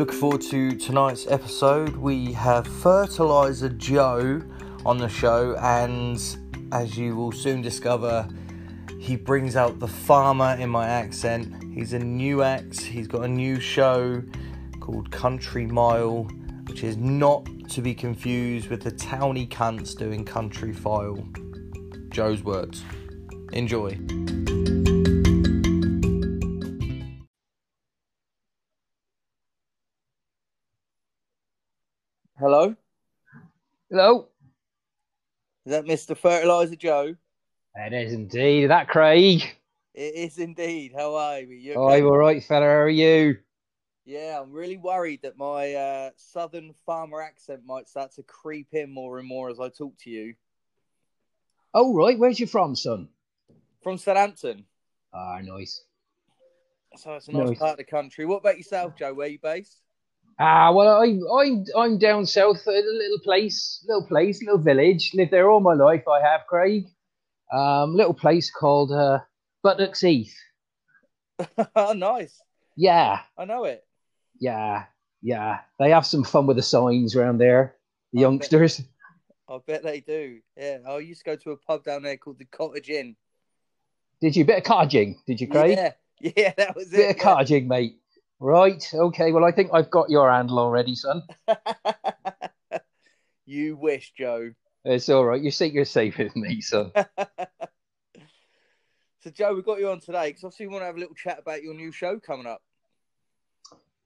Look forward to tonight's episode. We have Fertilizer Joe on the show, and as you will soon discover, he brings out the farmer in my accent. He's a new ex, he's got a new show called Country Mile, which is not to be confused with the towny cunts doing Country File. Joe's words. Enjoy. Hello. Is that Mr. Fertilizer Joe? It is indeed. Is that Craig? It is indeed. How are you? you Oh, I'm all right, fella. How are you? Yeah, I'm really worried that my uh, southern farmer accent might start to creep in more and more as I talk to you. Oh, right. Where's you from, son? From Southampton. Ah, nice. So it's a nice Nice. part of the country. What about yourself, Joe? Where are you based? Ah, well, I, I'm I'm down south at a little place, little place, little village. Lived there all my life. I have, Craig. Um, little place called uh, Buttocks Heath. oh, nice. Yeah, I know it. yeah, yeah. They have some fun with the signs around there. The I bet. youngsters. I bet they do. Yeah, I used to go to a pub down there called the Cottage Inn. Did you bit of cottaging? Did you, Craig? Yeah, yeah, that was Bit it. Bit of cottaging, mate. Right. Okay. Well, I think I've got your handle already, son. you wish, Joe. It's all right. You think you're safe with me, son. So, Joe, we got you on today because obviously we want to have a little chat about your new show coming up.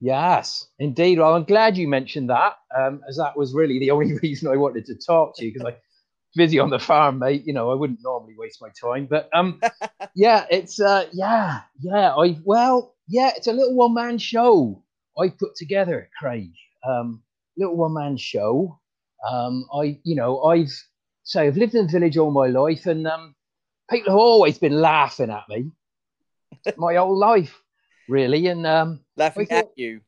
Yes, indeed. Well, I'm glad you mentioned that, um, as that was really the only reason I wanted to talk to you because I'm busy on the farm, mate. You know, I wouldn't normally waste my time, but um, yeah, it's uh, yeah, yeah. I well, yeah, it's a little one man show I put together, Craig. Um, little one man show. Um, I, you know, I've so I've lived in the village all my life, and um, people have always been laughing at me my whole life, really, and um. Laughing I at you.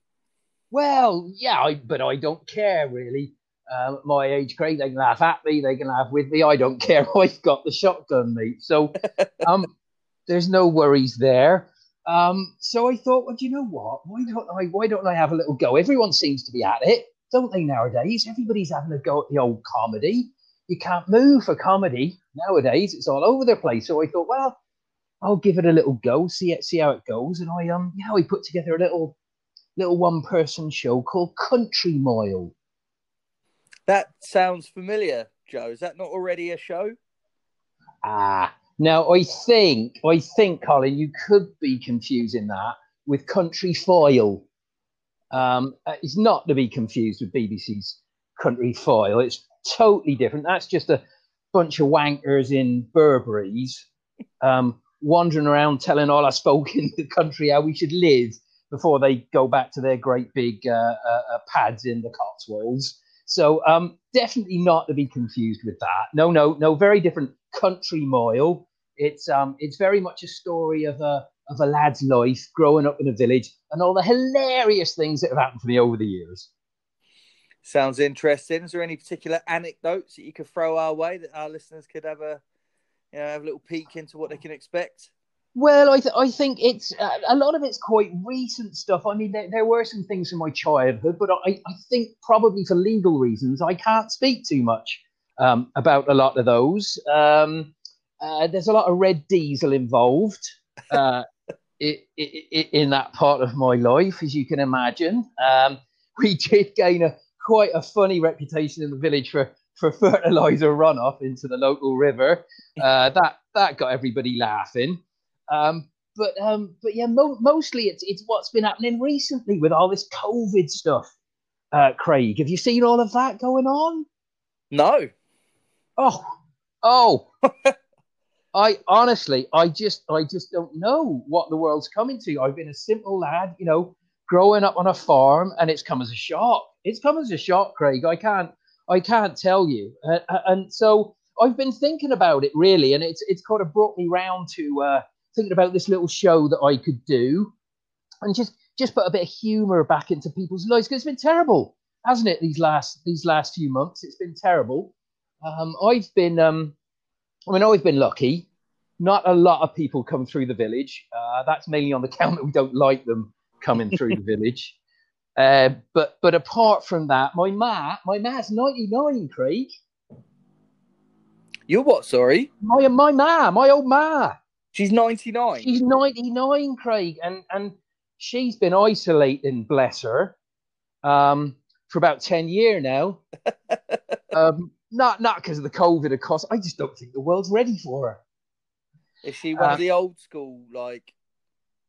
Well, yeah, I, but I don't care really. Um, my age, Craig, they can laugh at me, they can laugh with me. I don't care. I've got the shotgun, mate. So um, there's no worries there. Um, so I thought, well, do you know what? Why don't I? Why don't I have a little go? Everyone seems to be at it, don't they? Nowadays, everybody's having a go at the old comedy. You can't move for comedy nowadays. It's all over the place. So I thought, well, I'll give it a little go, see it, see how it goes. And I um, yeah, we put together a little little one person show called Country Mile. That sounds familiar, Joe. Is that not already a show? Ah, now I think I think Colin, you could be confusing that with Country Foil. Um, uh, it's not to be confused with BBC's Country Foil. It's totally different. That's just a bunch of wankers in Burberry's um, wandering around telling all us folk in the country how we should live before they go back to their great big uh, uh, uh, pads in the Cotswolds. So um, definitely not to be confused with that. No, no, no. Very different. Country Mile. It's um, it's very much a story of a of a lad's life growing up in a village and all the hilarious things that have happened to me over the years. Sounds interesting. Is there any particular anecdotes that you could throw our way that our listeners could have a, you know, have a little peek into what they can expect? Well, I, th- I think it's uh, a lot of it's quite recent stuff. I mean, there, there were some things from my childhood, but I, I think probably for legal reasons, I can't speak too much um, about a lot of those. Um, uh, there's a lot of red diesel involved uh, i i i in that part of my life, as you can imagine. Um, we did gain a quite a funny reputation in the village for for fertilizer runoff into the local river. Uh, that that got everybody laughing. Um, but um, but yeah, mo- mostly it's it's what's been happening recently with all this COVID stuff. Uh, Craig, have you seen all of that going on? No. Oh, oh. I honestly, I just, I just don't know what the world's coming to. I've been a simple lad, you know, growing up on a farm, and it's come as a shock. It's come as a shock, Craig. I can't, I can't tell you. Uh, uh, and so I've been thinking about it really, and it's, it's kind of brought me round to uh, thinking about this little show that I could do, and just, just put a bit of humour back into people's lives because it's been terrible, hasn't it? These last, these last few months, it's been terrible. Um, I've been, um, I mean, I've been lucky. Not a lot of people come through the village. Uh, that's mainly on the count that we don't like them coming through the village. Uh, but but apart from that, my ma, my ma's ninety nine, Craig. You're what? Sorry, My my ma, my old ma. She's ninety nine. She's 99, Craig, and and she's been isolating, bless her, um, for about 10 years now. um, not not because of the COVID, of course. I just don't think the world's ready for her. Is she one Uh, of the old school, like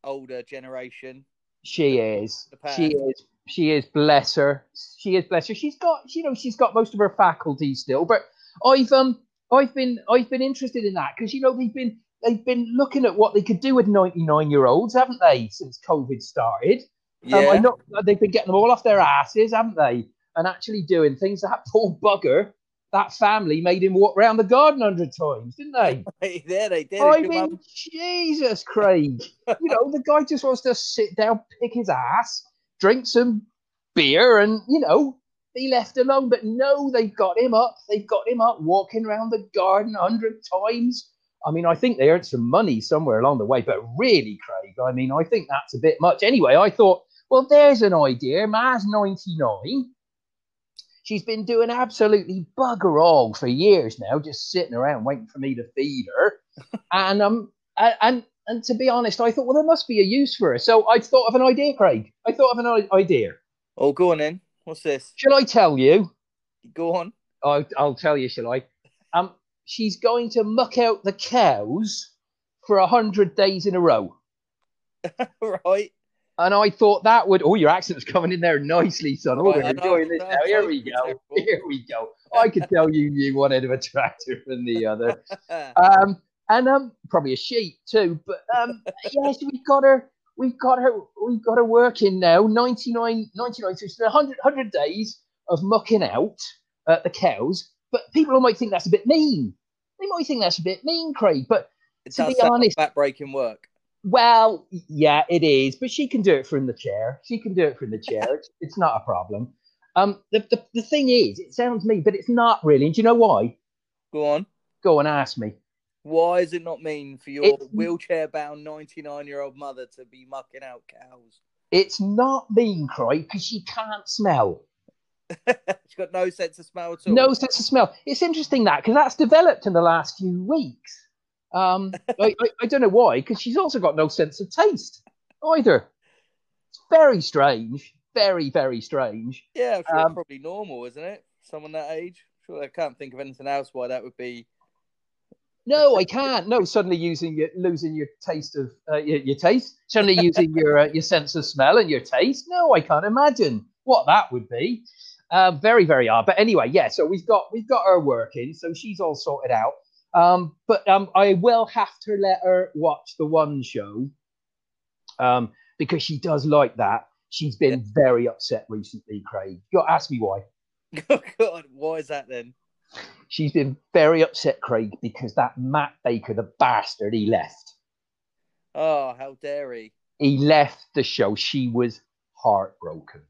older generation? She is. She is. She is. Bless her. She is. Bless her. She's got. You know. She's got most of her faculties still. But I've um. I've been. I've been interested in that because you know they've been. They've been looking at what they could do with ninety-nine-year-olds, haven't they? Since COVID started. Yeah, Um, know they've been getting them all off their asses, haven't they? And actually doing things. That poor bugger, that family made him walk around the garden a hundred times, didn't they? there they did. I mean. Jesus, Craig. you know, the guy just wants to sit down, pick his ass, drink some beer, and, you know, be left alone. But no, they've got him up. They've got him up walking around the garden a hundred times. I mean, I think they earned some money somewhere along the way, but really, Craig, I mean, I think that's a bit much. Anyway, I thought, well, there's an idea. Ma's 99. She's been doing absolutely bugger all for years now, just sitting around waiting for me to feed her. and um, and, and and to be honest, I thought, well, there must be a use for her. So I thought of an idea, Craig. I thought of an idea. Oh, go on then. What's this? Shall I tell you? Go on. I, I'll tell you, shall I? Um, she's going to muck out the cows for a hundred days in a row. right. And I thought that would. Oh, your accent's coming in there nicely, son. Oh, Right, we're enjoying this now. Here we go. Here we go. I could tell you knew one end of a tractor from the other. Um, and um, probably a sheep too. But um, yes, we've got her. We've got her. We've got her working now. 99, 99 so it's 100, 100 days of mucking out uh, the cows. But people might think that's a bit mean. They might think that's a bit mean, Craig. But it to be honest- like backbreaking work. well, yeah, it is. But she can do it from the chair. She can do it from the chair. It's, it's not a problem. Um, the, the the thing is, it sounds mean, but it's not really. And do you know why? Go on. Go and ask me. Why is it not mean for your It's- wheelchair-bound ninety-nine-year-old mother to be mucking out cows? It's not mean, Craig, because she can't smell. She's got no sense of smell at all. No sense of smell. It's interesting that because that's developed in the last few weeks. Um, I, I, I don't know why, because she's also got no sense of taste either. It's very strange. Very, very strange. Yeah, I'm sure Um, it's probably normal, isn't it? Someone that age. Sure, I can't think of anything else why that would be. No, I can't. No, suddenly using your losing your taste of uh, your, your taste. Suddenly using your uh, your sense of smell and your taste. No, I can't imagine what that would be. Uh, very very hard. But anyway, yeah. So we've got we've got her working. So she's all sorted out. Um, but um, I will have to let her watch the one show. Um, because she does like that. She's been very upset recently, Craig. You got to ask me why. Oh God, why is that then? She's been very upset, Craig, because that Matt Baker, the bastard, he left. Oh, how dare he? he left the show. She was heartbroken.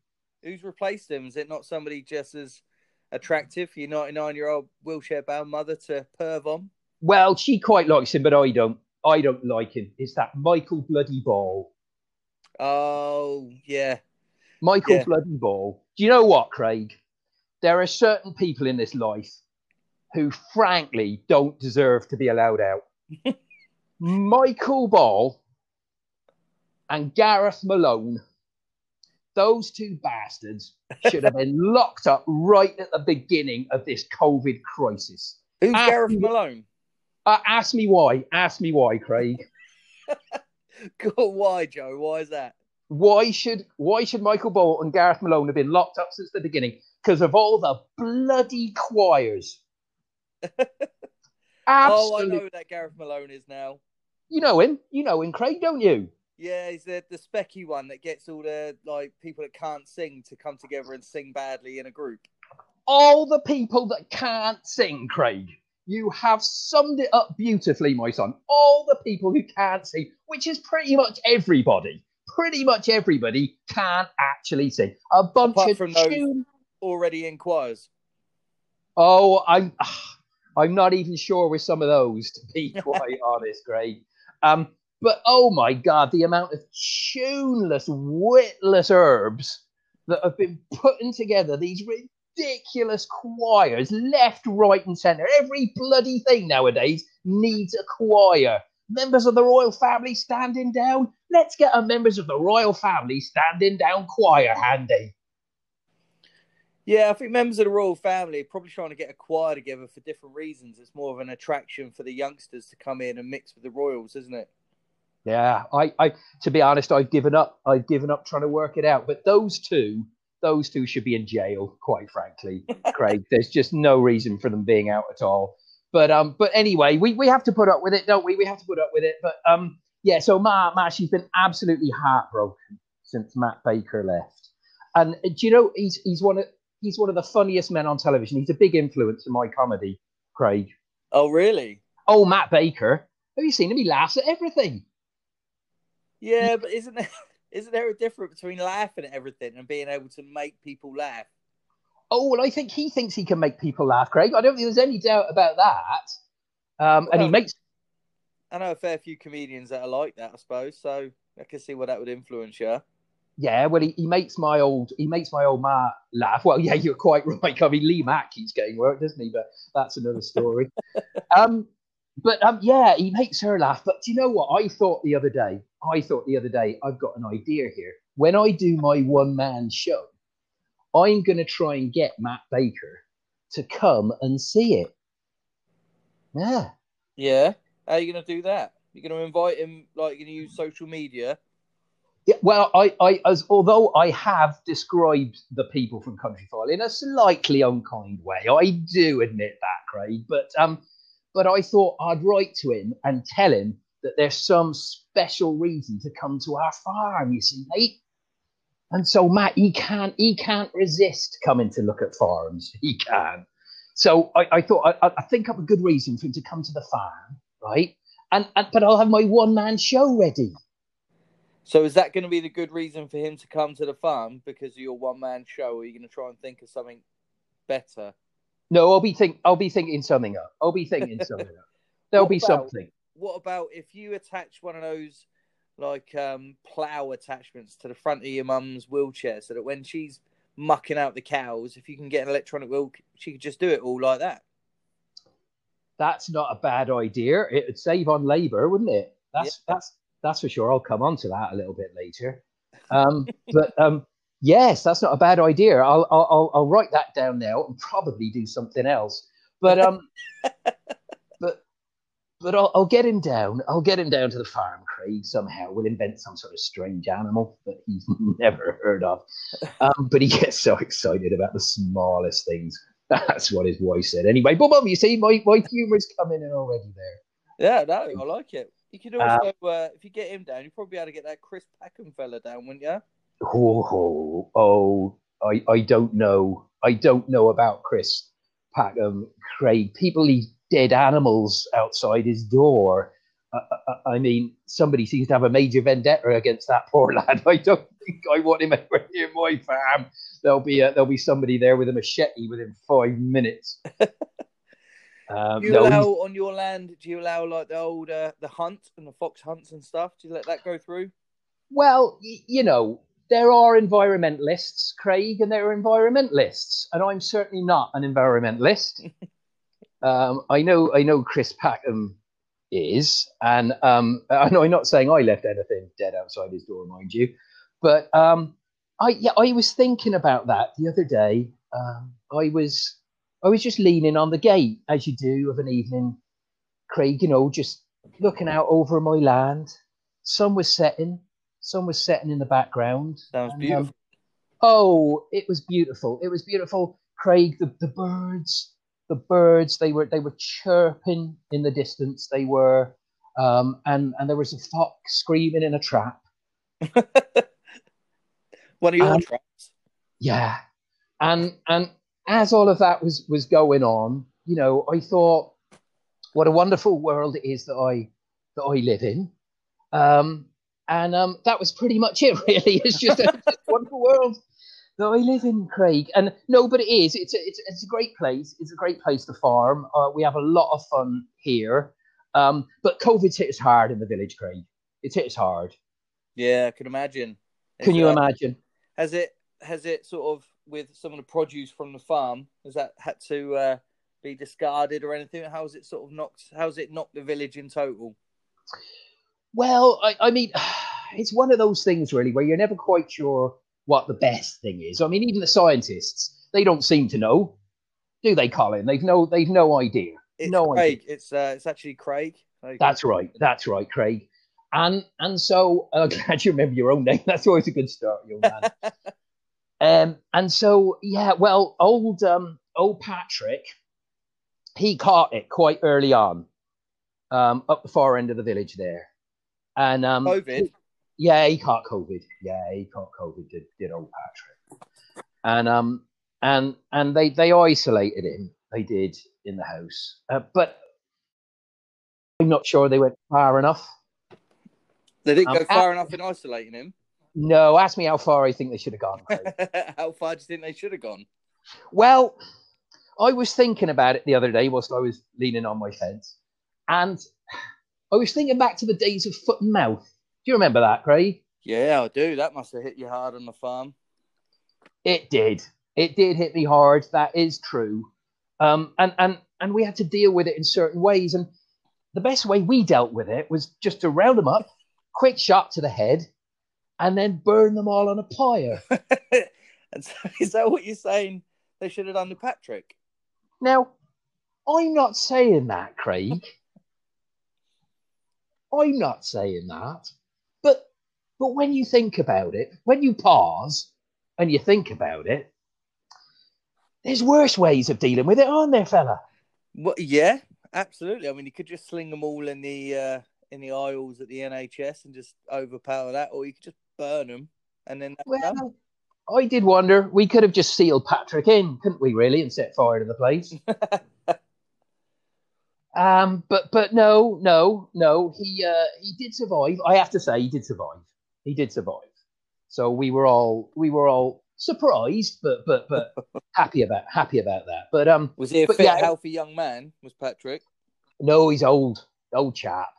Who's replaced him? Is it not somebody just as attractive for your 99 year old wheelchair bound mother to perv on? Well, she quite likes him, but I don't. I don't like him. It's that Michael Bloody Ball. Oh, yeah. Michael Yeah. Bloody Ball. Do you know what, Craig? There are certain people in this life who, frankly, don't deserve to be allowed out. Michael Ball and Gareth Malone, those two bastards should have been locked up right at the beginning of this COVID crisis. Who's Ah, Gareth you- Malone? Uh, ask me why. Ask me why, Craig. God, why, Joe? Why is that? Why should why should Michael Ball and Gareth Malone have been locked up since the beginning? Because of all the bloody choirs. Oh, I know who that Gareth Malone is now. You know him. You know him, Craig, don't you? Yeah, he's the, the specky one that gets all the like people that can't sing to come together and sing badly in a group. All the people that can't sing, Craig. You have summed it up beautifully, my son. All the people who can't sing, which is pretty much everybody. Pretty much everybody can't actually sing. A bunch Apart of from tune Already in choirs. Oh, I'm I'm not even sure with some of those, to be quite honest, Greg. Um, but oh my god, the amount of tuneless, witless herbs that have been putting together these ridiculous choirs left, right, and centre. Every bloody thing nowadays needs a choir. Members of the royal family standing down. Let's get a members of the royal family standing down choir handy. Yeah, I think members of the royal family are probably trying to get a choir together for different reasons. It's more of an attraction for the youngsters to come in and mix with the royals, isn't it? Yeah, I, I to be honest, I've given up. I've given up trying to work it out. But those two, those two should be in jail, quite frankly, Craig. There's just no reason for them being out at all. But um, but anyway, we, we have to put up with it, don't we? We have to put up with it. But um, yeah. So Ma, Ma, she's been absolutely heartbroken since Matt Baker left. And uh, do you know he's he's one of he's one of the funniest men on television. He's a big influence in my comedy, Craig. Oh, really? Oh, Matt Baker. Have you seen him? He laughs at everything. Yeah, but isn't there, isn't there a difference between laughing at everything and being able to make people laugh? Oh, well, I think he thinks he can make people laugh, Craig. I don't think there's any doubt about that. Um, and he makes. I know a fair few comedians that are like that, I suppose. So I can see where that would influence you. Yeah, well, he, he makes my old he makes my old ma laugh. Well, yeah, you're quite right. I mean, Lee Mack keeps getting work, doesn't he? But that's another story. um, but um, yeah, he makes her laugh. But do you know what? I thought the other day. I thought the other day. I've got an idea here. When I do my one man show, I'm going to try and get Matt Baker to come and see it. Yeah. Yeah. How are you going to do that? You're going to invite him, like, you're going to use social media yeah, well, I, I, as although I have described the people from Countryfile in a slightly unkind way, I do admit that, Craig. But um, but I thought I'd write to him and tell him that there's some special reason to come to our farm. You see, mate. And so Matt, he can't he can't resist coming to look at farms. He can. So I, I thought I, I think up a good reason for him to come to the farm, right? And, and but I'll have my one man show ready. So is that going to be the good reason for him to come to the farm because of your one man show? Or are you going to try and think of something better? No, I'll be think I'll be thinking something up. I'll be thinking something up. There'll be about, something. What about if you attach one of those like um, plow attachments to the front of your mum's wheelchair so that when she's mucking out the cows, if you can get an electronic wheel, she could just do it all like that. That's not a bad idea. It would save on labour, wouldn't it? That's yeah. that's that's for sure. I'll come on to that a little bit later. Um, but um, yes, that's not a bad idea. I'll, I'll, I'll write that down now and probably do something else. But um, but but I'll, I'll get him down. I'll get him down to the farm, Craig. Somehow we'll invent some sort of strange animal that he's never heard of. Um, but he gets so excited about the smallest things. That's what his wife said. Anyway, but mum, you see, my my humour's coming in already there. Yeah, no, I like it. You could also, uh, uh, if you get him down, you'd probably be able to get that Chris Packham fella down, wouldn't you? Oh, oh, I, I don't know. I don't know about Chris Packham, Craig. People leave dead animals outside his door. Uh I mean, somebody seems to have a major vendetta against that poor lad. I don't think I want him ever near my farm. There'll be a, there'll be somebody there with a machete within five minutes. Um, do you no, allow on your land? Do you allow like the old uh, the hunt and the fox hunts and stuff? Do you let that go through? Well, y- you know, there are environmentalists, Craig, and there are environmentalists, and I'm certainly not an environmentalist. um, I know, I know, Chris Packham is, and um, I know I'm not saying I left anything dead outside his door, mind you, but um, I yeah, I was thinking about that the other day. Um, I was I was just leaning on the gate, as you do of an evening, Craig, you know, just looking out over my land. Sun was setting, sun was setting in the background. Sounds and, beautiful. Um, oh, it was beautiful. It was beautiful. Craig, the, the birds, the birds, they were they were chirping in the distance. They were um, and and there was a fox screaming in a trap. One of your and, traps. Yeah. And and as all of that was was going on, you know, I thought, what a wonderful world it is that I that I live in. Um, and um, that was pretty much it, really. It's just a, just a wonderful world that I live in, Craig. And no, but it is. It's a, it's, it's a great place. It's a great place to farm. Uh, we have a lot of fun here. Um, but COVID's hit us hard in the village, Craig. It's hit us hard. Yeah, I can imagine. Can you imagine? Has it has it sort of with some of the produce from the farm? Has that had to uh, be discarded or anything? How's it sort of knocked? How's it knocked the village in total? Well, I, I mean, it's one of those things really where you're never quite sure what the best thing is. I mean, even the scientists, they don't seem to know, do they, Colin? They've no, they've no idea. It's no Craig. idea. It's uh, it's actually Craig. That's right. That's right, Craig. And and so uh, glad you remember your own name. That's always a good start, young man. um, and so yeah, well, old um, old Patrick, he caught it quite early on, um, up the far end of the village there, and um, COVID. Yeah, he caught COVID. Yeah, he caught COVID. Did, did old Patrick? And um, and and they they isolated him. They did in the house, uh, but I'm not sure they went far enough. They didn't Um, go far enough in isolating him. No, ask me how far I think they should have gone. How far do you think they should have gone? well, I was thinking about it the other day whilst I was leaning on my fence, and I was thinking back to the days of foot and mouth. Do you remember that, Craig? Yeah, I do. That must have hit you hard on the farm. It did. It did hit me hard. That is true. Um, and and and we had to deal with it in certain ways. And the best way we dealt with it was just to round them up, quick shot to the head, and then burn them all on a pyre. and so, is that what you're saying? They should have done to Patrick. Now, I'm not saying that, Craig. I'm not saying that. But when you think about it, when you pause and you think about it, there's worse ways of dealing with it, aren't there, fella? Well, yeah, absolutely. I mean, you could just sling them all in the uh, in the aisles at the NHS and just overpower that, or you could just burn them and then that's done. Well, I did wonder. We could have just sealed Patrick in, couldn't we? Really, and set fire to the place. um, but but no, no, no. He uh, he did survive. I have to say, he did survive. He did survive. So we were all we were all surprised, but but but happy about happy about that. But um, Was he a fit, yeah. healthy young man? Was Patrick? no, he's old, old chap,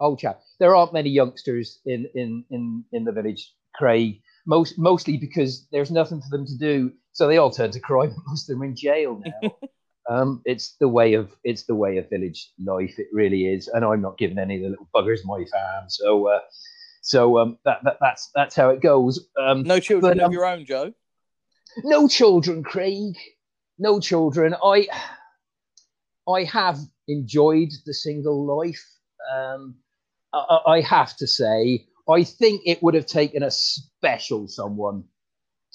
old chap. There aren't many youngsters in in in in the village, Craig. Most mostly because there's nothing for them to do, so they all turn to crime. Most of them are in jail now. um, it's the way of it's the way of village life. It really is, and I'm not giving any of the little buggers my farm. So uh, so um, that, that that's that's how it goes. Um, No children But, of um, your own, Joe. no children, Craig. No children. I I have enjoyed the single life. Um, I, I I have to say, I think it would have taken a special someone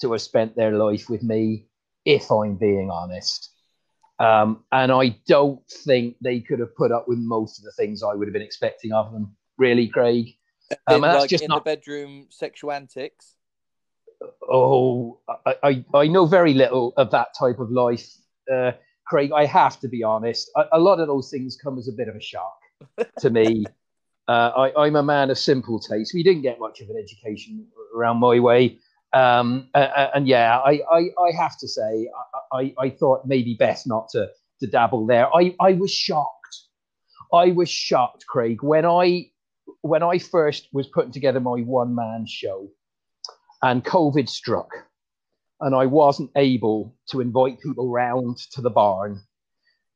to have spent their life with me, if I'm being honest. Um, and I don't think they could have put up with most of the things I would have been expecting of them. Really, Craig. Um, In, and that's like just in not the bedroom sexual antics. Oh, I, I, I know very little of that type of life, uh, Craig. I have to be honest. A, a lot of those things come as a bit of a shock to me. Uh, I, I'm a man of simple taste. We didn't get much of an education around my way, um, uh, and yeah, I, I, I have to say, I, I, I thought maybe best not to to dabble there. I, I was shocked. I was shocked, Craig, when I when I first was putting together my one man show and COVID struck, and I wasn't able to invite people round to the barn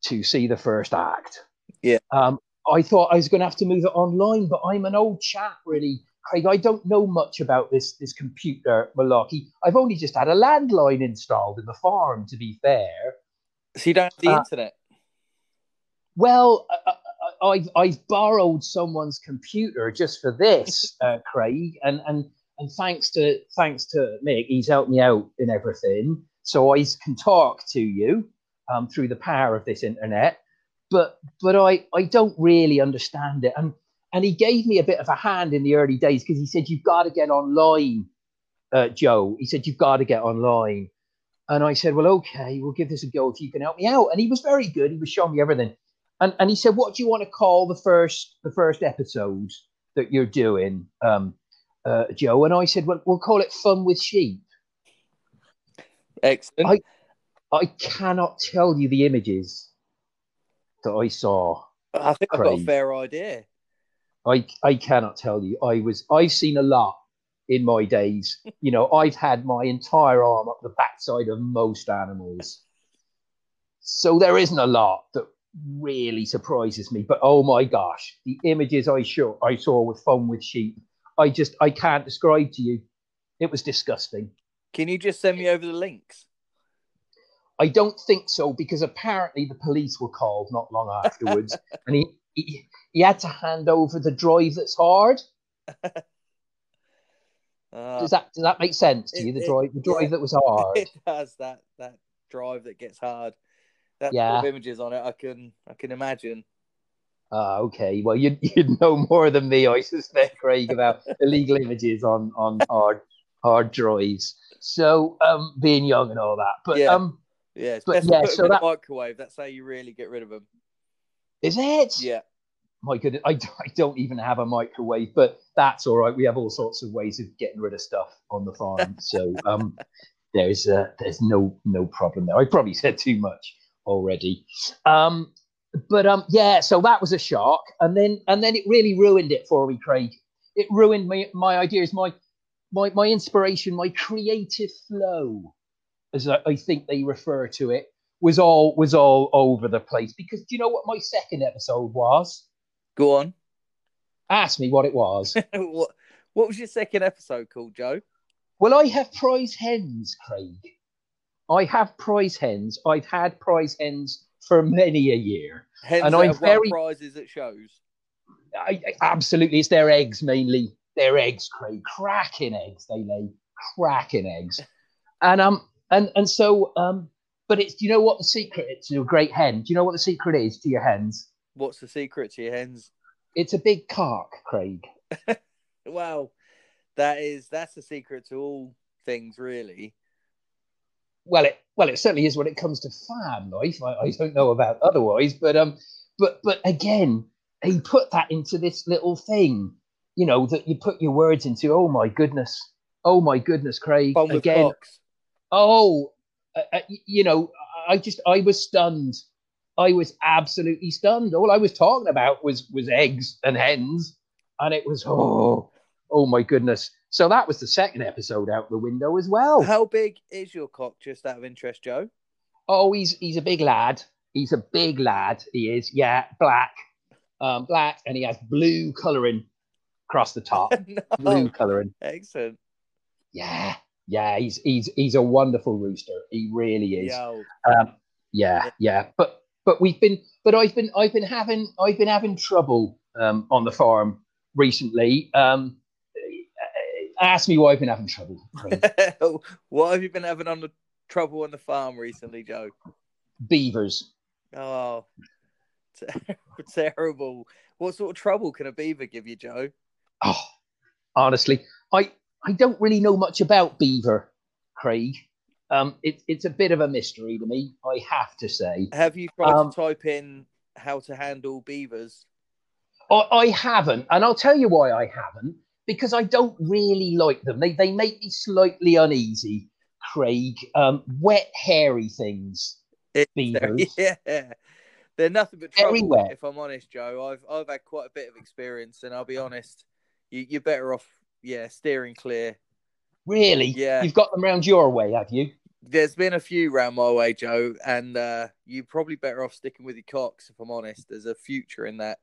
to see the first act. Yeah. Um, I thought I was going to have to move it online, but I'm an old chap, really, Craig. I don't know much about this this computer malarkey. I've only just had a landline installed in the farm, to be fair. So you don't have the Uh, internet. Well, I, I, I've I've borrowed someone's computer just for this, uh, Craig, and and and thanks to thanks to Mick, he's helped me out in everything, so I can talk to you um, through the power of this internet. But but I I don't really understand it, and and he gave me a bit of a hand in the early days because he said you've got to get online, uh, Joe. He said you've got to get online. And I said, well, okay, we'll give this a go if you can help me out. And he was very good. He was showing me everything. And, and he said, what do you want to call the first the first episode that you're doing, um, uh, Joe? And I said, well, we'll call it Fun with Sheep. Excellent. I I cannot tell you the images that I saw. I think I've got a fair idea. I I cannot tell you. I was I've seen a lot in my days. You know, I've had my entire arm up the backside of most animals. So there isn't a lot that really surprises me. But oh my gosh, the images I saw I saw with fun with sheep, I just I can't describe to you. It was disgusting. Can you just send me over the links? I don't think so because apparently the police were called not long afterwards, and he, he he had to hand over the drive that's hard. Uh, Does that does that make sense to it- you? The it- drive the drive yeah. that was hard. it has that that drive that gets hard. That Yeah. sort of images on it, I can I can imagine. Ah, okay. Well, you'd you'd know more than me, I suspect, Craig, about illegal images on on hard hard drives. So, um, being young and all that, but Yeah. um, Yeah, it's But yeah, so that- the microwave. That's how you really get rid of them. is it? Yeah, My goodness, I, I don't even have a microwave, but that's all right. We have all sorts of ways of getting rid of stuff on the farm, so um, there's uh, there's no no problem there. I probably said too much already, um, but um, yeah. So that was a shock, and then and then it really ruined it for me, Craig. It ruined my my ideas, my my my inspiration, my creative flow, as I, I think they refer to it, was all was all over the place. Because do you know what my second episode was? go on. Ask me what it was. what what was your second episode called, Joe? well, I have prize hens, Craig. I have prize hens. I've had prize hens for many a year. Hens And I'm very- prizes at shows. I, I- absolutely, it's their eggs mainly. Their eggs, Craig, cracking eggs. They lay cracking eggs, and um, and and so um, but it's. Do you know what the secret is to a great hen? Do you know what the secret is to your hens? What's the secret to your hens? It's a big cock, Craig. Well, that is that's the secret to all things, really. Well, it well, it certainly is when it comes to farm life. I, I don't know about otherwise, but um, but but again, he put that into this little thing, you know, that you put your words into. Oh my goodness, oh my goodness, Craig. Again, oh, uh, uh, you know, I just I was stunned. I was absolutely stunned. All I was talking about was was eggs and hens, and it was oh, oh my goodness. So that was the second episode out the window as well. How big is your cock? Just out of interest, Joe. Oh, he's he's a big lad. He's a big lad. He is. Yeah, black, um, black, and he has blue coloring across the top. blue coloring. Excellent. Yeah, yeah. He's he's he's a wonderful rooster. He really is. Um, yeah, yeah. But but we've been but I've been I've been having I've been having trouble um, on the farm recently. Um, ask me why I've been having trouble. What have you been having on the trouble on the farm recently, Joe? Beavers. Oh, ter- terrible. What sort of trouble can a beaver give you, Joe? Oh, honestly, I I don't really know much about beaver, Craig. Um, it, it's a bit of a mystery to me, I have to say. Have you tried Um, to type in how to handle beavers? I, I haven't, and I'll tell you why I haven't. Because I don't really like them. They they make me slightly uneasy, Craig. Um, wet, hairy things. Beavers. yeah, they're nothing but Very trouble. wet. If I'm honest, Joe, I've I've had quite a bit of experience, and I'll be honest, you, you're better off, yeah, steering clear. Really? Yeah. You've got them round your way, have you? There's been a few round my way, Joe, and uh, you're probably better off sticking with your cocks. If I'm honest, there's a future in that.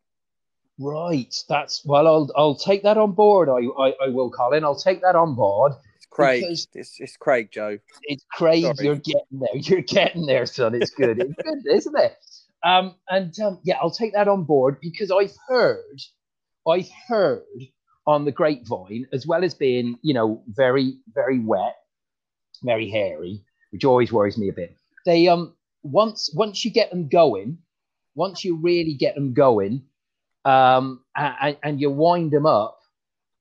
Right. That's well. I'll I'll take that on board. I I, I will, Colin. I'll take that on board. It's Craig. It's, it's Craig, Joe. It's Craig. Sorry. You're getting there. You're getting there, son. It's good. It's good, isn't it? Um, and um, yeah, I'll take that on board because I've heard, I've heard on the grapevine, as well as being, you know, very, very wet, very hairy, which always worries me a bit. They um once once you get them going, once you really get them going, um, and, and you wind them up,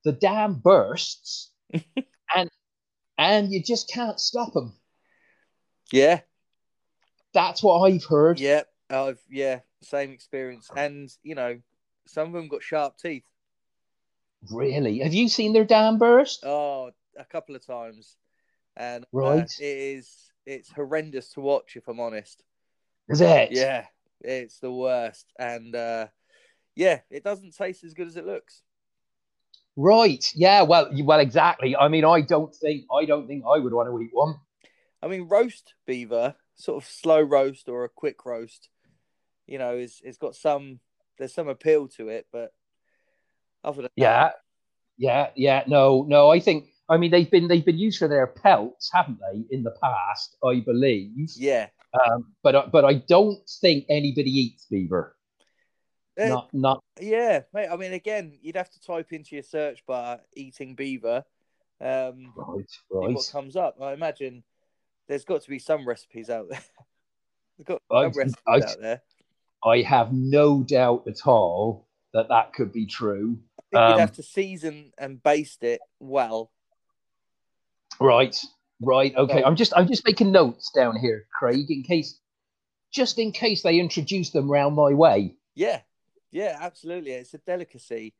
the dam bursts, and and you just can't stop them. Yeah, That's what I've heard. yeah, I've yeah, same experience, and you know, some of them got sharp teeth. Really? Have you seen their dam burst? Oh, a couple of times, and uh, Right. it is it's horrendous to watch. If I'm honest, Is it? yeah, it's the worst, and uh, yeah, it doesn't taste as good as it looks. Right. Yeah. Well. Well. Exactly. I mean, I don't think I don't think I would want to eat one. I mean, roast beaver, sort of slow roast or a quick roast, you know, is it's got some there's some appeal to it, but other than Yeah. that, Yeah. Yeah. No. No. I think. I mean, they've been they've been used for their pelts, haven't they, in the past? I believe. yeah, Um, but I- but I don't think anybody eats beaver. Eh, Not not. yeah, mate. I mean, again, you'd have to type into your search bar "eating beaver," um, Right. see what comes up. I imagine there's got to be some recipes out there. there's got I- recipes I- out there. I have no doubt at all that that could be true. Um, you'd have to season and baste it well. Right, right. Okay, So- I'm just I'm just making notes down here, Craig, in case, just in case they introduce them round my way. Yeah, yeah, absolutely. It's a delicacy.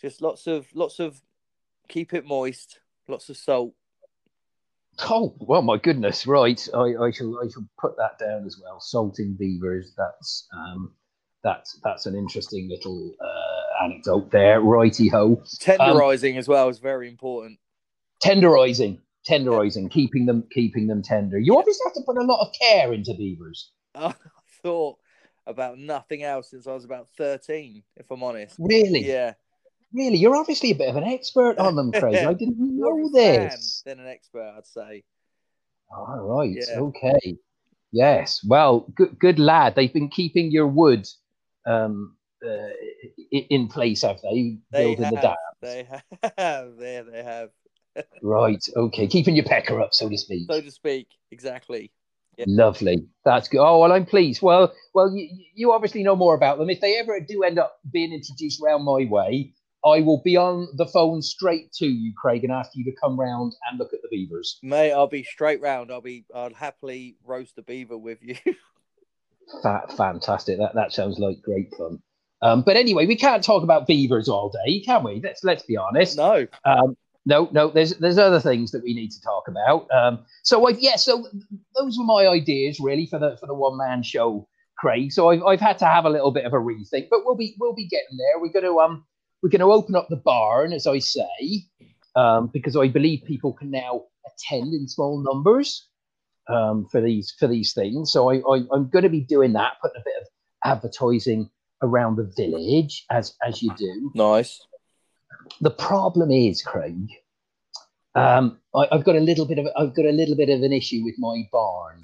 Just lots of lots of keep it moist, lots of salt. Oh, well, my goodness, right. I, I shall I shall put that down as well. Salting beavers. That's um, that's that's an interesting little uh, anecdote there. Righty ho. Tenderizing as well is very important. Tenderizing, tenderizing, keeping them keeping them tender. You obviously have to put a lot of care into beavers. I thought about nothing else since I was about thirteen, if I'm honest. Really, Yeah, really. You're obviously a bit of an expert on them, Craig. I didn't know of a fan this. than an expert, I'd say. All right. Yeah. Okay. Yes. Well, good, good lad. They've been keeping your wood um, uh, in place, have they? They Building the have, dam. they have, there they have, Right. Okay. Keeping your pecker up, so to speak. so to speak. Exactly. Yeah. Lovely. That's good. Oh well, I'm pleased. Well, well, you, you obviously know more about them. If they ever do end up being introduced round my way, I will be on the phone straight to you, Craig, and ask you to come round and look at the beavers. Mate, I'll be straight round. I'll be. I'll happily roast a beaver with you. that fantastic. That that sounds like great fun. Um, but anyway, we can't talk about beavers all day, can we? Let's let's be honest. no. Um, no, no. There's there's other things that we need to talk about. Um, so I've yeah. So those were my ideas really for the for the one man show, Craig. So I've I've had to have a little bit of a rethink, but we'll be we'll be getting there. We're going to um we're going to open up the barn, as I say, um, because I believe people can now attend in small numbers um, for these for these things. So I, I I'm going to be doing that, putting a bit of advertising around the village as as you do. Nice. The problem is, Craig, um, I, I've got a little bit of I've got a little bit of an issue with my barn.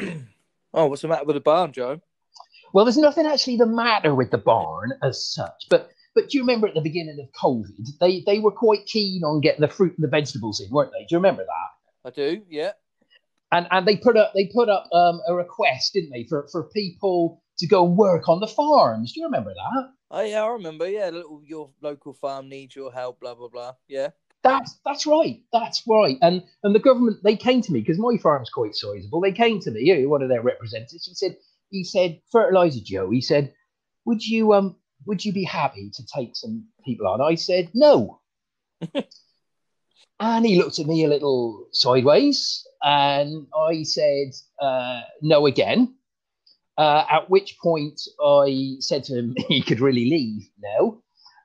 Oh, what's the matter with the barn, Joe? Well, there's nothing actually the matter with the barn as such, but but do you remember at the beginning of COVID, they they were quite keen on getting the fruit and the vegetables in, weren't they? Do you remember that? I do. Yeah. And and they put up they put up um, a request, didn't they, for for people to go work on the farms? Do you remember that? Oh yeah, I remember. Yeah, little your local farm needs your help. Blah blah blah. Yeah. That's that's right. That's right. And and the government they came to me because my farm's quite sizable. They came to me, yeah, one of their representatives. He said, he said, fertilizer Joe. He said, would you um would you be happy to take some people on? I said no. and he looked at me a little sideways, and I said uh, no again. Uh, at which point I said to him he could really leave now,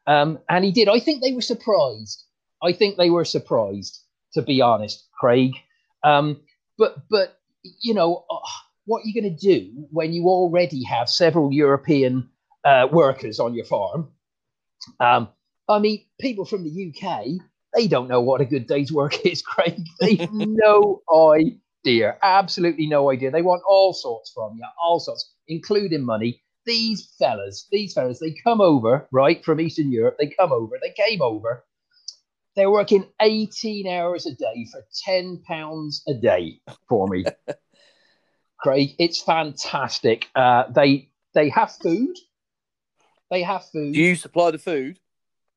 um, and he did. I think they were surprised. I think they were surprised, to be honest, Craig. Um, but but you know uh, what you're going to do when you already have several European uh, workers on your farm. Um, I mean, people from the UK, they don't know what a good day's work is, Craig. They've no idea, absolutely no idea. They want all sorts from you, all sorts, including money. These fellas, these fellas, they come over, right, from Eastern Europe. They come over, they came over. They're working 18 hours a day for 10 pounds a day for me. Craig, it's fantastic. Uh, they they have food. They have food. Do you supply the food?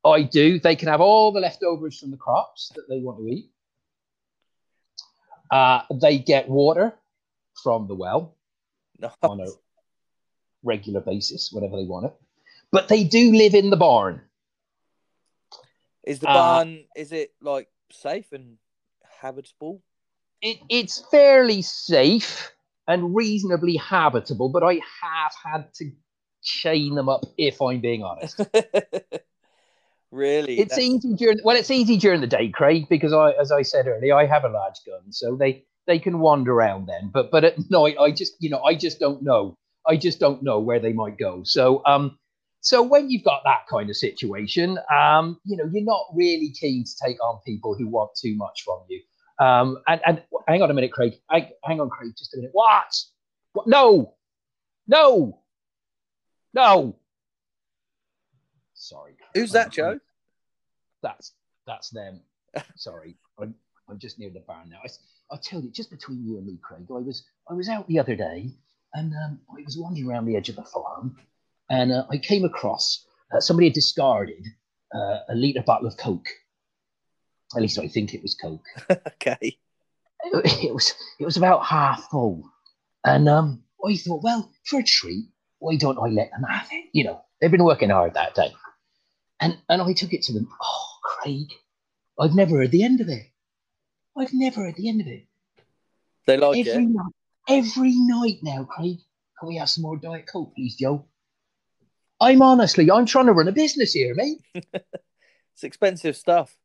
I do. They can have all the leftovers from the crops that they want to eat. Uh, they get water from the well No. on a regular basis whenever they want it. But they do live in the barn. Is the Uh, barn? is it like safe and habitable? It, it's fairly safe and reasonably habitable, but I have had to chain them up if I'm being honest. Really? It's That's- easy during well, it's easy during the day, Craig, because I, as I said earlier, I have a large gun, so they they can wander around then. But but at night, I just you know I just don't know. I just don't know where they might go. So um, so when you've got that kind of situation, um, you know, you're not really keen to take on people who want too much from you. Um, and and hang on a minute, Craig. I, hang on, Craig, just a minute. What? what? No, no, no. Sorry. Who's that, Joe? that's that's them. Sorry, I'm I'm just near the barn now. I, I'll tell you, just between you and me, Craig, I was I was out the other day and um, I was wandering around the edge of the farm, and uh, I came across uh, somebody had discarded uh, a liter bottle of Coke. At least I think it was Coke. okay. It, it was it was about half full, and um, I thought, well, for a treat, why don't I let them have it? You know, they've been working hard that day, and and I took it to them. Oh, Craig, I've never heard the end of it. I've never heard the end of it. They like every it. night, every night now, Craig. Can we have some more Diet Coke, please, Joe? I'm honestly, I'm trying to run a business here, mate. It's expensive stuff.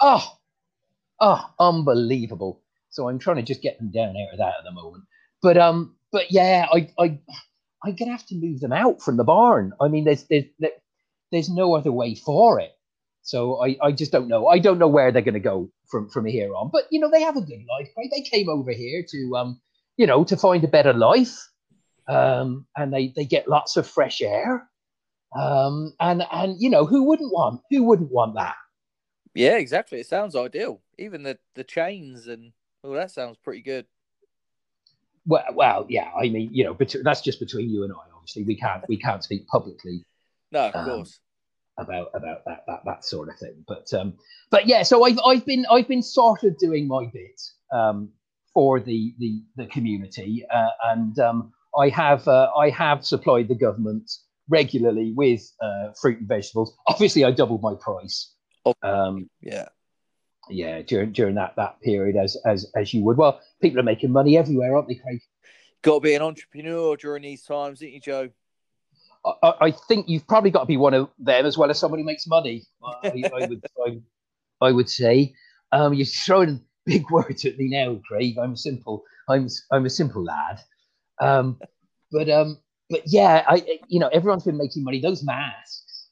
Oh, oh, unbelievable. So I'm trying to just get them down out of that at the moment. But um, but yeah, I I I'm gonna have to move them out from the barn. I mean, there's there's there- there's no other way for it. So I, I just don't know. I don't know where they're gonna go from from here on. But you know, they have a good life, right? They came over here to um, you know, to find a better life. Um, and they they get lots of fresh air. Um, and and you know, who wouldn't want who wouldn't want that? Yeah, exactly. It sounds ideal. Even the the chains and oh, that sounds pretty good. Well, well, yeah. I mean, you know, but that's just between you and I. Obviously, we can't we can't speak publicly No, of Um, course. about about that that that sort of thing. But um, but yeah. So I've I've been I've been sort of doing my bit um for the the the community, uh, and um, I have uh, I have supplied the government regularly with uh, fruit and vegetables. Obviously, I doubled my price. Um, Yeah. yeah, during during that that period, as as as you would. Well, people are making money everywhere, aren't they, Craig? Got to be an entrepreneur during these times, didn't you, Joe? I, I- think you've probably got to be one of them as well as someone who makes money. I, I would, I, I would say. Um, you're throwing big words at me now, Craig. I'm simple. I'm I'm a simple lad. Um, but um, but yeah, I you know everyone's been making money. Those masks,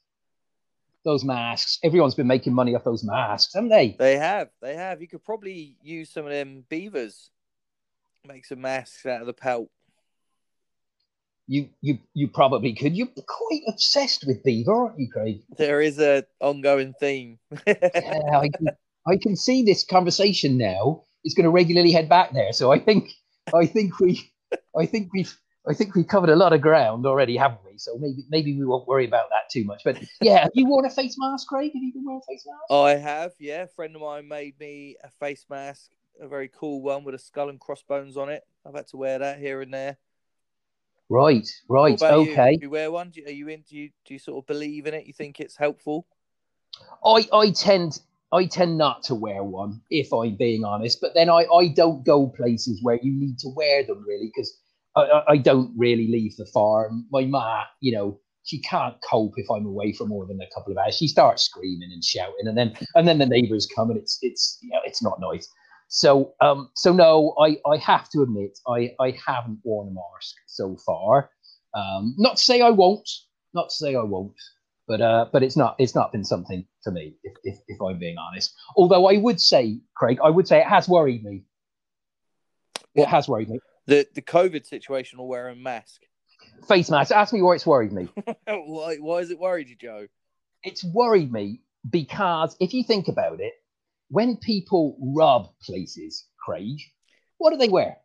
those masks. Everyone's been making money off those masks, haven't they? They have. They have. You could probably use some of them beavers. Make some masks out of the pelt. You you you probably could. You're quite obsessed with beaver, aren't you, Craig? There is a ongoing theme. yeah, I can, I can see this conversation now is going to regularly head back there. So I think, I think we, I think we've, I think we've covered a lot of ground already, haven't we? So maybe, maybe we won't worry about that too much. But yeah, have you worn a face mask, Craig? Have you been wearing a face mask? I have, yeah. A friend of mine made me a face mask, a very cool one with a skull and crossbones on it. I've had to wear that here and there. Right, right, okay. Do you wear one? Do you, are you in? Do you do you sort of believe in it? You think it's helpful? I, I tend, I tend not to wear one if I'm being honest. But then I, I don't go places where you need to wear them really because I, I, I don't really leave the farm. My ma, you know, she can't cope if I'm away for more than a couple of hours. She starts screaming and shouting, and then and then the neighbours come, and it's it's you know it's not nice. So um so no, I I have to admit I I haven't worn a mask so far. Um, not to say I won't, not to say I won't, but uh but it's not it's not been something for me if if, if I'm being honest. Although I would say, Craig, I would say it has worried me. It has worried me. The the COVID situation or wearing a mask. Face mask. Ask me why it's worried me. why why has it worried you, Joe? it's worried me because if you think about it, when people rob places, Craig, what do they wear?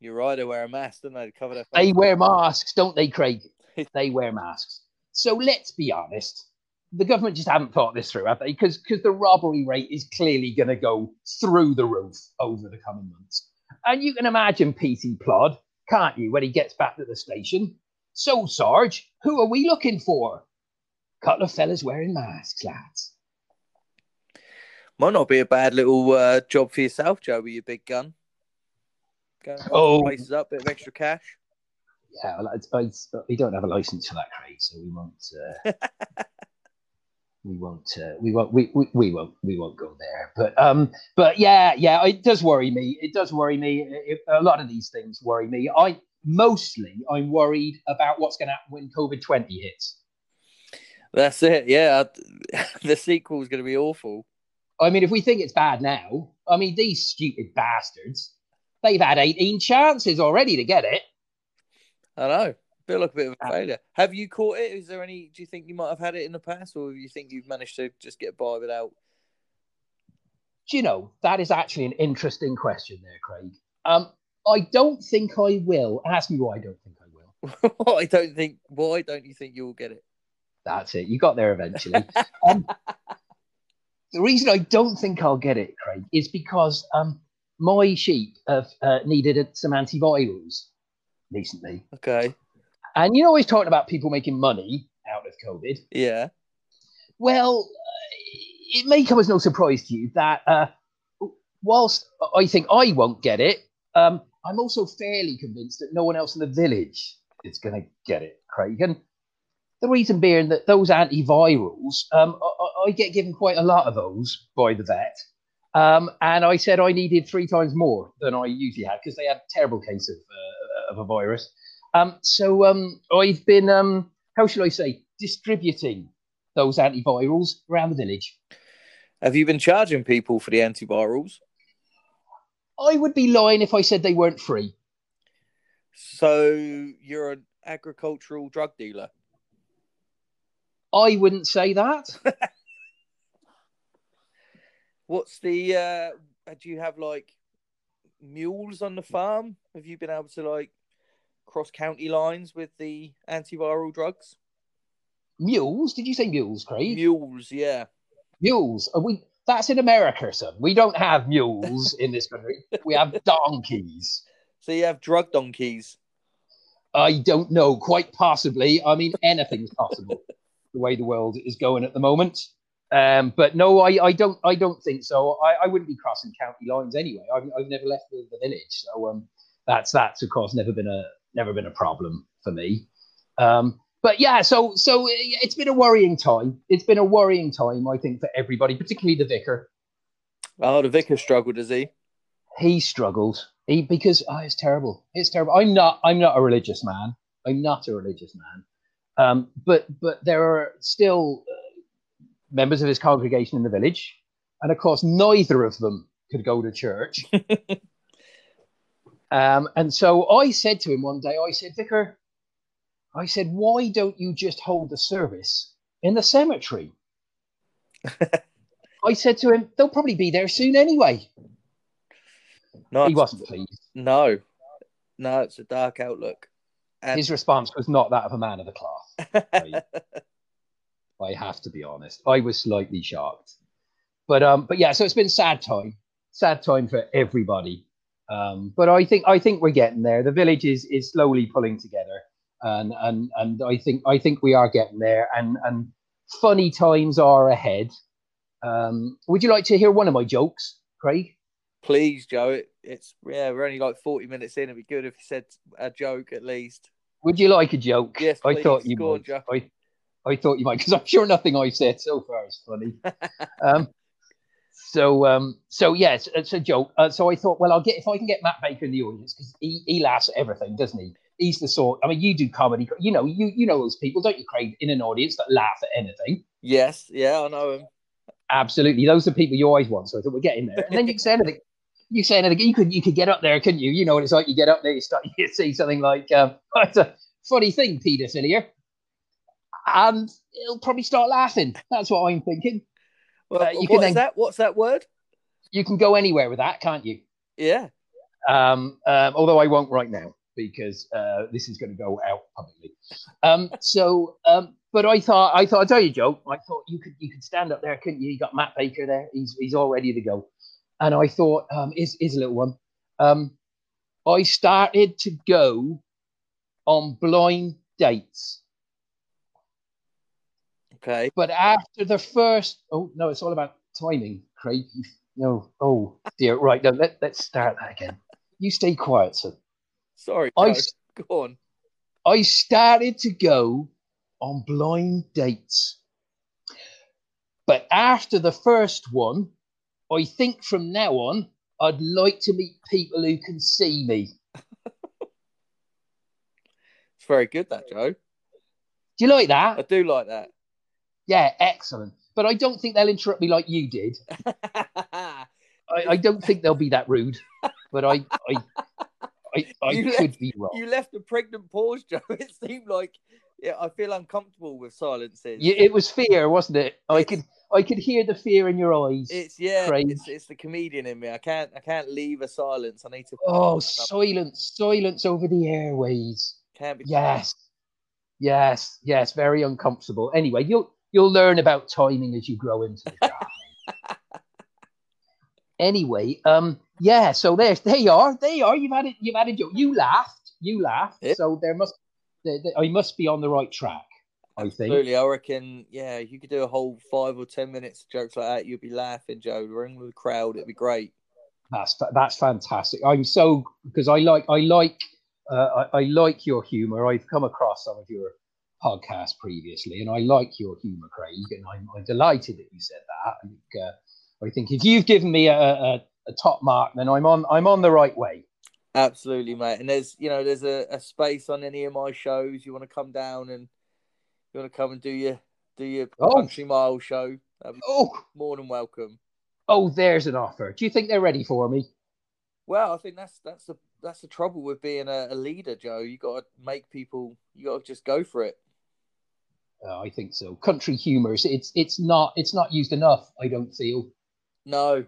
You're right. They wear a mask, don't they? To cover their face. They wear masks, don't they, Craig? they wear masks. So let's be honest. The government just haven't thought this through, have they? Because because the robbery rate is clearly going to go through the roof over the coming months. And you can imagine PC Plod, can't you, when he gets back to the station? So, Sarge, who are we looking for? Couple of fellas wearing masks, lads. Might not be a bad little uh, job for yourself, Joe, with your big gun. Go Oh. places up, bit of extra cash. Yeah, well, I, I, we don't have a license for that, Craig, so we won't. Uh... we won't uh, we won't we, we, we won't we won't go there but um but yeah yeah it does worry me it does worry me it, a lot of these things worry me i mostly i'm worried about what's going to happen when covid-20 hits that's it yeah the sequel is going to be awful i mean if we think it's bad now i mean these stupid bastards they've had 18 chances already to get it i know feel like a bit of a failure. Have you caught it? Is there any? Do you think you might have had it in the past, or do you think you've managed to just get by without? Do you know that is actually an interesting question there, Craig? Um, I don't think I will. Ask me why I don't think I will. I don't think. Why don't you think you'll get it? That's it. You got there eventually. um, the reason I don't think I'll get it, Craig, is because um, my sheep have uh, needed some antivirals recently. Okay. And you know, always talking about people making money out of COVID. Yeah. Well, it may come as no surprise to you that uh, whilst I think I won't get it, um, I'm also fairly convinced that no one else in the village is going to get it, Craig. And the reason being that those antivirals, um, I, get given quite a lot of those by the vet. Um, and I said I needed three times more than I usually had because they had a terrible case of, uh, of a virus. Um, so um, I've been, um, how should I say, distributing those antivirals around the village. Have you been charging people for the antivirals? I would be lying if I said they weren't free. So you're an agricultural drug dealer? I wouldn't say that. What's the? Uh, do you have like mules on the farm? Have you been able to like cross county lines with the antiviral drugs. Mules? Did you say mules, Craig? Mules, yeah. Mules. Are we? That's in America, son. We don't have mules in this country. We have donkeys. So you have drug donkeys. I don't know. Quite possibly. I mean, anything's possible. the way the world is going at the moment. Um, but no, I, I don't. I don't think so. I, I wouldn't be crossing county lines anyway. I've, I've never left the, the village, so um, that's that's of course never been a never been a problem for me. Um, but yeah, so so it's been a worrying time. It's been a worrying time, I think, for everybody, particularly the vicar. Oh, the vicar struggled, does he? He struggled. He because oh, it's terrible. It's terrible. I'm not. I'm not a religious man. I'm not a religious man. Um, but but there are still members of his congregation in the village, and of course, neither of them could go to church. Um, and so I said to him one day, I said, Vicar, I said, why don't you just hold the service in the cemetery? I said to him, they'll probably be there soon anyway. Not, he wasn't pleased. No, no, it's a dark outlook. And... His response was not that of a man of the cloth. I, have to be honest. I was slightly shocked. But um, but yeah, so it's been sad time, sad time for everybody. Um, but I think I think we're getting there. The village is is slowly pulling together, and and and I think I think we are getting there. And and funny times are ahead. Um, would you like to hear one of my jokes, Craig? Please, Joe. It, it's yeah, we're only like forty minutes in. It'd be good if you said a joke at least. Would you like a joke? Yes, please. I thought you Go might. On, I, I thought you might because I'm sure nothing I've said so far is funny. um, so, um, so yes, it's a joke. Uh, so I thought, well, I'll get if I can get Matt Baker in the audience because he, he laughs at everything, doesn't he? He's the sort. I mean, you do comedy. You know, you you know those people, don't you, Craig? In an audience that laugh at anything. Yes, yeah, I know him. Absolutely, those are people you always want. So I thought we're getting there, and then you can say anything. You say anything. You could you could get up there, couldn't you? You know what it's like. You get up there, you start you see something like, um, "It's a funny thing, Peter Hillier," and he'll probably start laughing. That's what I'm thinking. Well, uh, you can then, that? What's that word? You can go anywhere with that, can't you? Yeah. Um, um, although I won't right now because uh, this is going to go out publicly. Um, so, um, but I thought I thought I'd tell you, Joe. I thought you could you could stand up there, couldn't you? You got Matt Baker there. He's he's all ready to go. And I thought, um, is is a little one. Um, I started to go on blind dates Okay. But after the first, oh no, it's all about timing, Craig. You, no, oh dear. Right, no, let let's start that again. You stay quiet, sir. Sorry, I go on. I started to go on blind dates. But after the first one, I think from now on, I'd like to meet people who can see me. It's very good, that Joe. Do you like that? I do like that. Yeah, excellent. But I don't think they'll interrupt me like you did. I, I don't think they'll be that rude. But I, I, I, I You could left- be wrong. you left a pregnant pause, Joe. It seemed like yeah, I feel uncomfortable with silences. You, it was fear, wasn't it? I could, I could hear the fear in your eyes. It's yeah, it's it's the comedian in me. I can't I can't leave a silence. I need to. Oh, silence, silence over the airways. Can't be. Yes, yes, yes. Very uncomfortable. Anyway, you'll you'll learn about timing as you grow into the job. anyway, um, yeah. So there's there you are. There you are. You've had it. You've had it. You laughed. You laughed. Yeah. So there must. There, there- I must be on the right track. I think. Absolutely, I reckon. Yeah, you could do a whole five or ten minutes of jokes like that. You'd be laughing, Joe. Ring with the crowd. It'd be great. That's that's fantastic. I'm so because I like I like uh, I, I like your humor. I've come across some of your podcasts previously, and I like your humor, Craig. And I'm, I'm delighted that you said that. I think uh, I think if you've given me a, a, a top mark, then I'm on I'm on the right way. Absolutely, mate. And there's you know there's a, a space on any of my shows. You want to come down and you want to come and do your do your Oh. country mile show. Be Oh more than welcome. oh, there's an offer. Do you think they're ready for me? Well, I think that's that's the that's the trouble with being a, a leader, Joe. You got to make people. You got to just go for it. Uh, I think so. Country humor. is- It's it's not it's not used enough. I don't feel. No,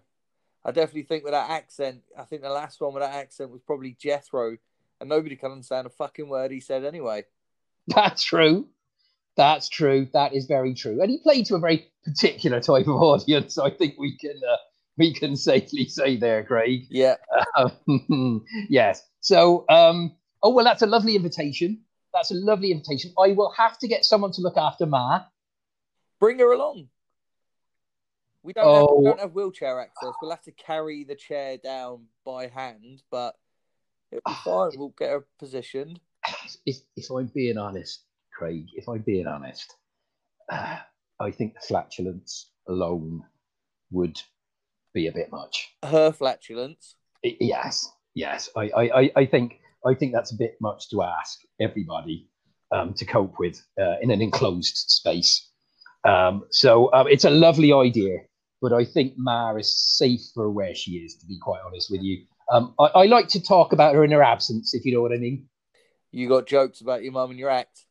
I definitely think with that accent. I think the last one with that accent was probably Jethro, and nobody can understand a fucking word he said anyway. That's true. That's true. That is very true. And he played to a very particular type of audience. I think we can uh, we can safely say there, Craig. Yeah, Um, yes. So, um, oh well, that's a lovely invitation. That's a lovely invitation. I will have to get someone to look after Ma. bring her along. We don't have, we Oh. don't have wheelchair access. We'll have to carry the chair down by hand, but it'll be fine. We'll get her positioned. If if I'm being honest, Craig, if I'm being honest, uh, I think the flatulence alone would be a bit much. Her flatulence. Yes, yes. I, I- I think I think that's a bit much to ask everybody um, to cope with uh, in an enclosed space. Um, so um, it's a lovely idea, but I think Ma is safer where she is. To be quite honest with you, um, I, I like to talk about her in her absence, if you know what I mean. You got jokes about your mum and your act.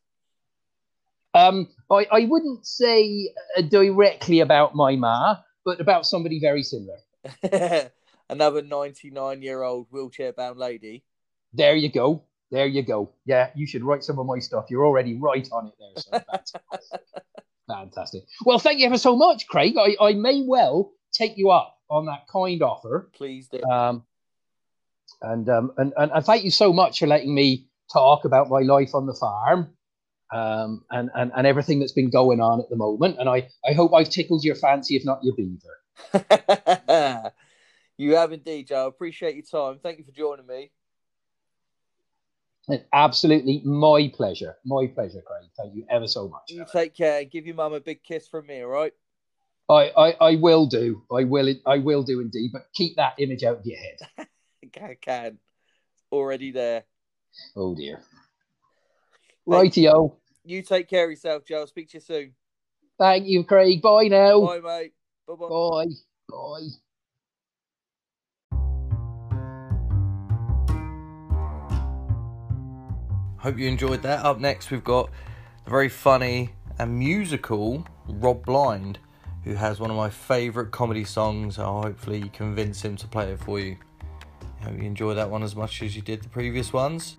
Um, I, I wouldn't say uh, directly about my Ma, but about somebody very similar. Another 99 year old wheelchair bound lady. There you go. There you go. Yeah, you should write some of my stuff. You're already right on it there. So fantastic. fantastic. Well, thank you ever so much, Craig. I, I may well take you up on that kind offer. Please do. Um, and, um, and, and and thank you so much for letting me talk about my life on the farm um, and, and, and everything that's been going on at the moment. And I, I hope I've tickled your fancy, if not your beaver. you have indeed, Joe. I appreciate your time. Thank you for joining me. It's absolutely my pleasure. My pleasure, Craig. Thank you ever so much. You take care. Give your mum a big kiss from me, all right? I, I, I will do. I will. I will do indeed. But keep that image out of your head. I can. Already there. Oh dear. Rightio. You take care of yourself, Joe. I'll speak to you soon. Thank you, Craig. Bye now. Bye, mate. Bye bye. Bye. Bye. Hope you enjoyed that. Up next, we've got the very funny and musical Rob Blind, who has one of my favourite comedy songs. I'll hopefully convince him to play it for you. Hope you enjoy that one as much as you did the previous ones.